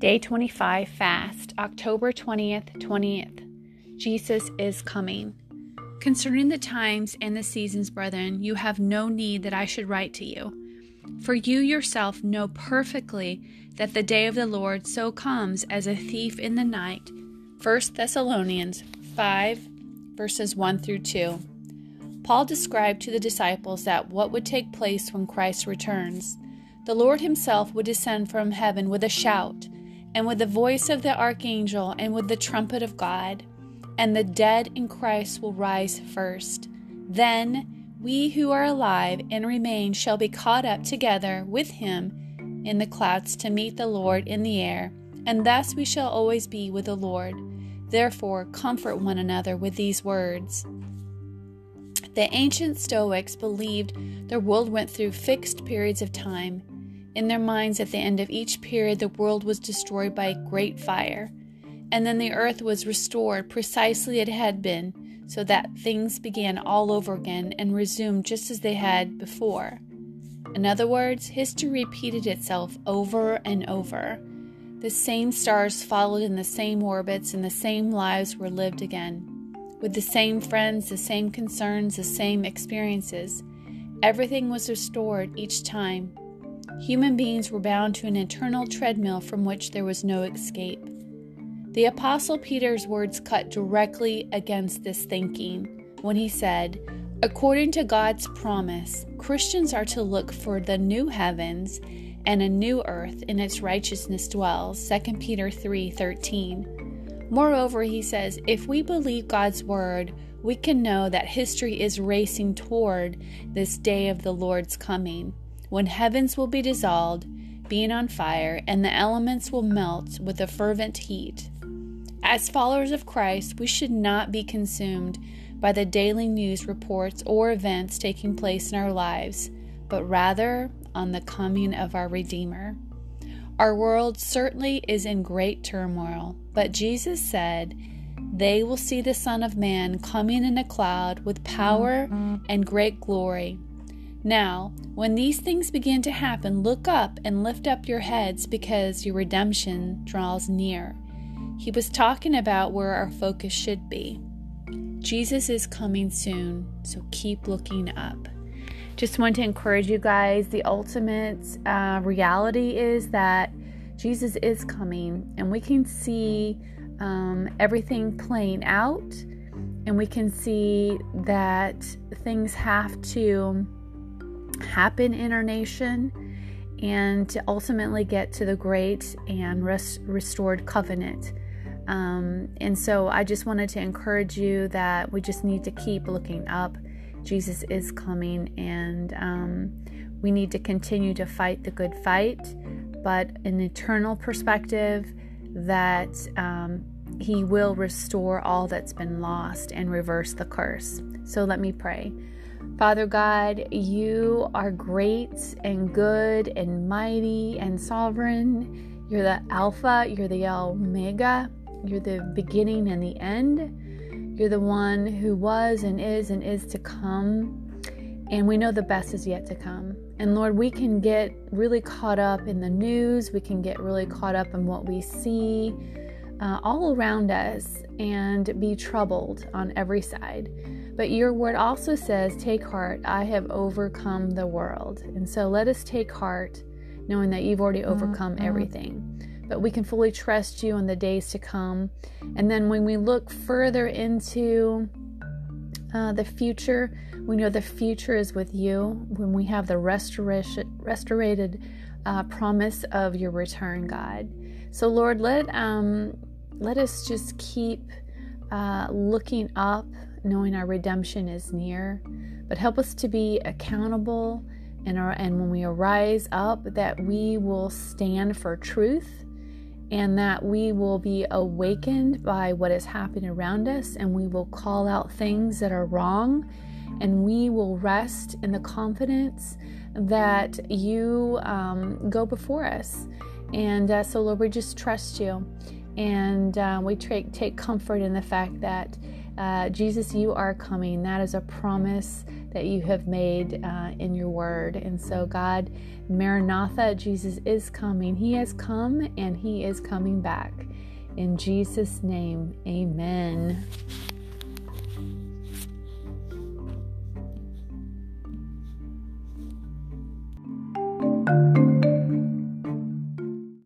Day 25 Fast, October 20th, 20th. Jesus is coming. Concerning the times and the seasons, brethren, you have no need that I should write to you. For you yourself know perfectly that the day of the Lord so comes as a thief in the night. 1 Thessalonians 5, verses 1 through 2. Paul described to the disciples that what would take place when Christ returns. The Lord himself would descend from heaven with a shout and with the voice of the archangel, and with the trumpet of God, and the dead in Christ will rise first. Then we who are alive and remain shall be caught up together with him in the clouds to meet the Lord in the air, and thus we shall always be with the Lord. Therefore, comfort one another with these words. The ancient Stoics believed their world went through fixed periods of time in their minds, at the end of each period, the world was destroyed by a great fire, and then the earth was restored precisely as it had been, so that things began all over again and resumed just as they had before. In other words, history repeated itself over and over. The same stars followed in the same orbits, and the same lives were lived again. With the same friends, the same concerns, the same experiences. Everything was restored each time human beings were bound to an eternal treadmill from which there was no escape. The Apostle Peter's words cut directly against this thinking when he said, According to God's promise, Christians are to look for the new heavens and a new earth in its righteousness dwells. 2 Peter 3:13. Moreover, he says, if we believe God's word, we can know that history is racing toward this day of the Lord's coming when heavens will be dissolved, being on fire, and the elements will melt with a fervent heat. As followers of Christ, we should not be consumed by the daily news reports or events taking place in our lives, but rather on the coming of our Redeemer. Our world certainly is in great turmoil, but Jesus said, They will see the Son of Man coming in a cloud with power and great glory. Now, when these things begin to happen, look up and lift up your heads because your redemption draws near. He was talking about where our focus should be. Jesus is coming soon, so keep looking up. Just want to encourage you guys the ultimate uh, reality is that Jesus is coming, and we can see um, everything playing out, and we can see that things have to happen in our nation and to ultimately get to the great and res- restored covenant. Um, and so I just wanted to encourage you that we just need to keep looking up. Jesus is coming, and um, we need to continue to fight the good fight, but an eternal perspective that um, He will restore all that's been lost and reverse the curse. So let me pray. Father God, you are great and good and mighty and sovereign. You're the Alpha, you're the Omega, you're the beginning and the end. You're the one who was and is and is to come. And we know the best is yet to come. And Lord, we can get really caught up in the news, we can get really caught up in what we see uh, all around us and be troubled on every side. But your word also says, Take heart, I have overcome the world. And so let us take heart, knowing that you've already overcome mm-hmm. everything. But we can fully trust you in the days to come. And then when we look further into uh, the future, we know the future is with you when we have the restoration, restorated uh, promise of your return, God. So, Lord, let um, let us just keep uh, looking up knowing our redemption is near, but help us to be accountable and, our, and when we arise up, that we will stand for truth and that we will be awakened by what is happening around us and we will call out things that are wrong and we will rest in the confidence that you um, go before us. And uh, so, Lord, we just trust you and uh, we take, take comfort in the fact that Uh, Jesus, you are coming. That is a promise that you have made uh, in your word. And so, God, Maranatha, Jesus is coming. He has come and he is coming back. In Jesus' name, amen.